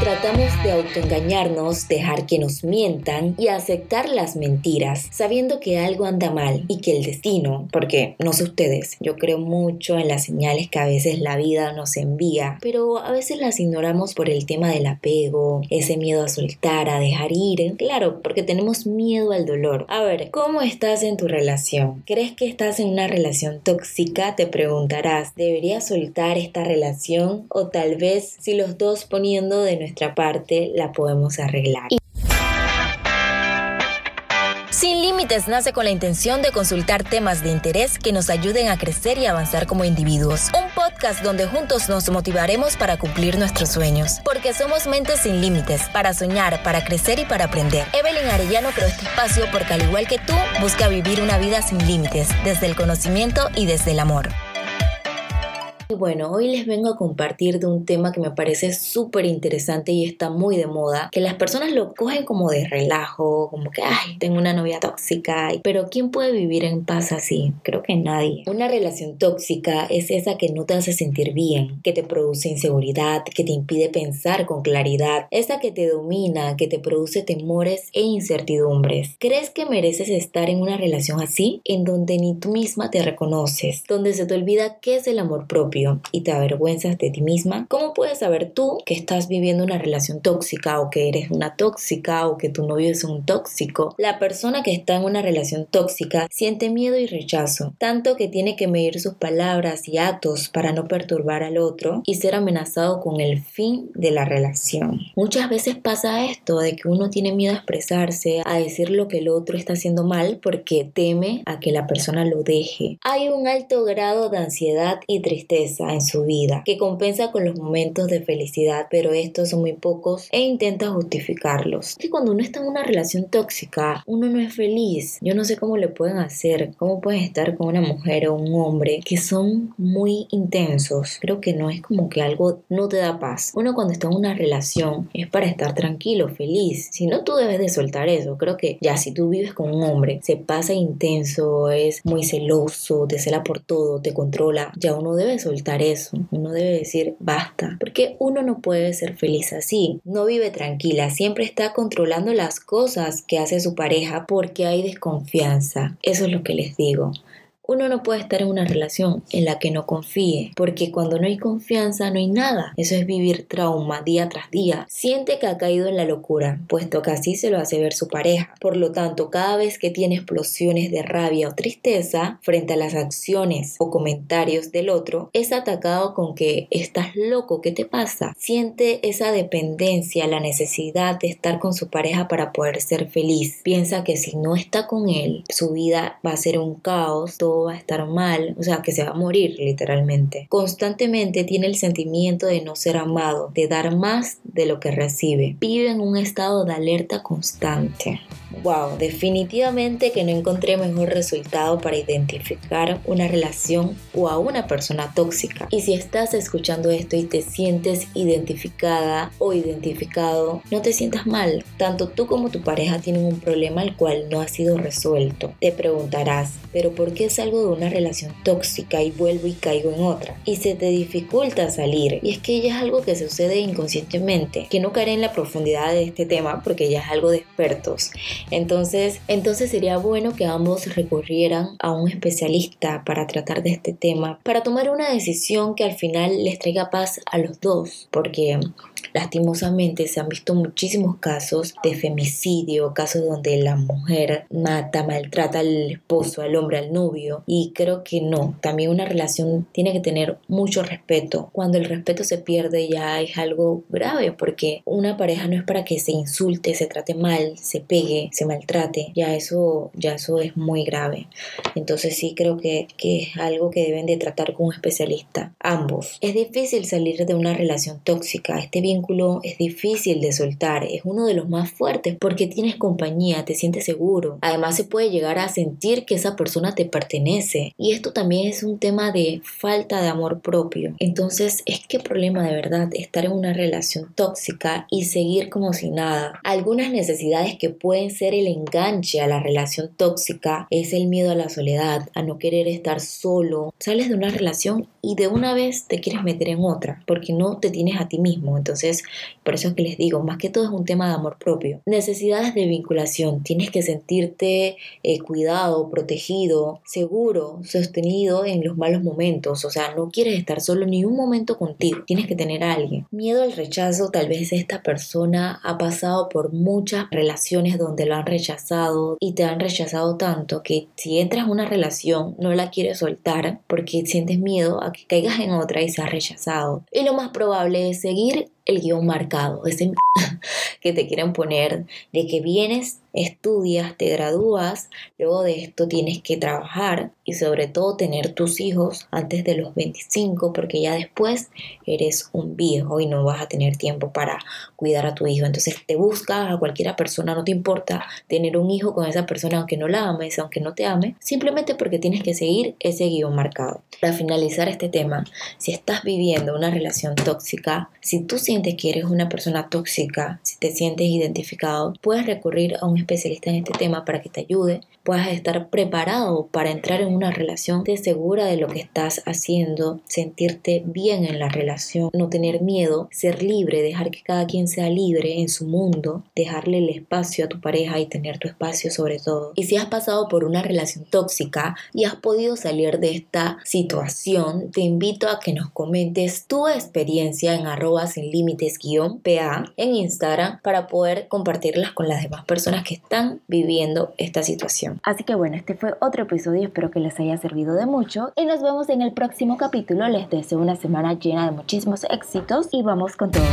tratamos de autoengañarnos, dejar que nos mientan y aceptar las mentiras, sabiendo que algo anda mal y que el destino, porque no sé ustedes, yo creo mucho en las señales que a veces la vida nos envía, pero a veces las ignoramos por el tema del apego, ese miedo a soltar, a dejar ir, claro, porque tenemos miedo al dolor. A ver, ¿cómo estás en tu relación? ¿Crees que estás en una relación tóxica? Te preguntarás, ¿deberías soltar esta relación? O tal vez si los dos poniendo de nuestra parte la podemos arreglar. Sin Límites nace con la intención de consultar temas de interés que nos ayuden a crecer y avanzar como individuos. Un podcast donde juntos nos motivaremos para cumplir nuestros sueños. Porque somos mentes sin límites, para soñar, para crecer y para aprender. Evelyn Arellano creó este espacio porque al igual que tú, busca vivir una vida sin límites, desde el conocimiento y desde el amor. Y bueno, hoy les vengo a compartir de un tema que me parece súper interesante y está muy de moda, que las personas lo cogen como de relajo, como que, ay, tengo una novia tóxica, pero ¿quién puede vivir en paz así? Creo que nadie. Una relación tóxica es esa que no te hace sentir bien, que te produce inseguridad, que te impide pensar con claridad, esa que te domina, que te produce temores e incertidumbres. ¿Crees que mereces estar en una relación así, en donde ni tú misma te reconoces, donde se te olvida qué es el amor propio? Y te avergüenzas de ti misma, ¿cómo puedes saber tú que estás viviendo una relación tóxica o que eres una tóxica o que tu novio es un tóxico? La persona que está en una relación tóxica siente miedo y rechazo, tanto que tiene que medir sus palabras y actos para no perturbar al otro y ser amenazado con el fin de la relación. Muchas veces pasa esto de que uno tiene miedo a expresarse, a decir lo que el otro está haciendo mal porque teme a que la persona lo deje. Hay un alto grado de ansiedad y tristeza en su vida, que compensa con los momentos de felicidad, pero estos son muy pocos e intenta justificarlos. que cuando uno está en una relación tóxica, uno no es feliz. Yo no sé cómo le pueden hacer, cómo pueden estar con una mujer o un hombre que son muy intensos. Creo que no es como que algo no te da paz. Uno cuando está en una relación es para estar tranquilo, feliz. Si no, tú debes de soltar eso. Creo que ya si tú vives con un hombre, se pasa intenso, es muy celoso, te cela por todo, te controla, ya uno debe soltar eso. Uno debe decir basta, porque uno no puede ser feliz así. No vive tranquila, siempre está controlando las cosas que hace su pareja porque hay desconfianza. Eso es lo que les digo. Uno no puede estar en una relación en la que no confíe, porque cuando no hay confianza no hay nada. Eso es vivir trauma día tras día. Siente que ha caído en la locura, puesto que así se lo hace ver su pareja. Por lo tanto, cada vez que tiene explosiones de rabia o tristeza frente a las acciones o comentarios del otro, es atacado con que estás loco, ¿qué te pasa? Siente esa dependencia, la necesidad de estar con su pareja para poder ser feliz. Piensa que si no está con él, su vida va a ser un caos, va a estar mal, o sea, que se va a morir literalmente. Constantemente tiene el sentimiento de no ser amado, de dar más de lo que recibe. Vive en un estado de alerta constante. Wow, definitivamente que no encontré mejor resultado para identificar una relación o a una persona tóxica. Y si estás escuchando esto y te sientes identificada o identificado, no te sientas mal. Tanto tú como tu pareja tienen un problema al cual no ha sido resuelto. Te preguntarás, ¿pero por qué salgo de una relación tóxica y vuelvo y caigo en otra? Y se te dificulta salir. Y es que ya es algo que sucede inconscientemente, que no caeré en la profundidad de este tema porque ya es algo de expertos. Entonces, entonces sería bueno que ambos recurrieran a un especialista para tratar de este tema, para tomar una decisión que al final les traiga paz a los dos, porque Lastimosamente se han visto muchísimos casos de femicidio, casos donde la mujer mata, maltrata al esposo, al hombre, al novio y creo que no. También una relación tiene que tener mucho respeto. Cuando el respeto se pierde ya es algo grave porque una pareja no es para que se insulte, se trate mal, se pegue, se maltrate. Ya eso, ya eso es muy grave. Entonces sí creo que, que es algo que deben de tratar con un especialista. Ambos. Es difícil salir de una relación tóxica. Este vínculo es difícil de soltar, es uno de los más fuertes porque tienes compañía, te sientes seguro. Además se puede llegar a sentir que esa persona te pertenece y esto también es un tema de falta de amor propio. Entonces es que problema de verdad estar en una relación tóxica y seguir como si nada. Algunas necesidades que pueden ser el enganche a la relación tóxica es el miedo a la soledad, a no querer estar solo. Sales de una relación y de una vez te quieres meter en otra porque no te tienes a ti mismo. Entonces, por eso es que les digo, más que todo es un tema de amor propio. Necesidades de vinculación. Tienes que sentirte eh, cuidado, protegido, seguro, sostenido en los malos momentos. O sea, no quieres estar solo ni un momento contigo. Tienes que tener a alguien. Miedo al rechazo. Tal vez esta persona ha pasado por muchas relaciones donde lo han rechazado y te han rechazado tanto que si entras en una relación no la quieres soltar porque sientes miedo a que caigas en otra y seas rechazado. Y lo más probable es seguir el guion marcado, ese que te quieren poner de que vienes, estudias, te gradúas, luego de esto tienes que trabajar y sobre todo tener tus hijos antes de los 25 porque ya después eres un viejo y no vas a tener tiempo para cuidar a tu hijo. Entonces te buscas a cualquiera persona, no te importa tener un hijo con esa persona aunque no la ames, aunque no te ame, simplemente porque tienes que seguir ese guion marcado. Para finalizar este tema, si estás viviendo una relación tóxica, si tú sientes que eres una persona tóxica, te sientes identificado, puedes recurrir a un especialista en este tema para que te ayude, puedas estar preparado para entrar en una relación, te segura de lo que estás haciendo, sentirte bien en la relación, no tener miedo, ser libre, dejar que cada quien sea libre en su mundo, dejarle el espacio a tu pareja y tener tu espacio sobre todo. Y si has pasado por una relación tóxica y has podido salir de esta situación, te invito a que nos comentes tu experiencia en arroba sin límites-pa en Instagram para poder compartirlas con las demás personas que están viviendo esta situación. Así que bueno, este fue otro episodio, espero que les haya servido de mucho y nos vemos en el próximo capítulo. Les deseo una semana llena de muchísimos éxitos y vamos con todo.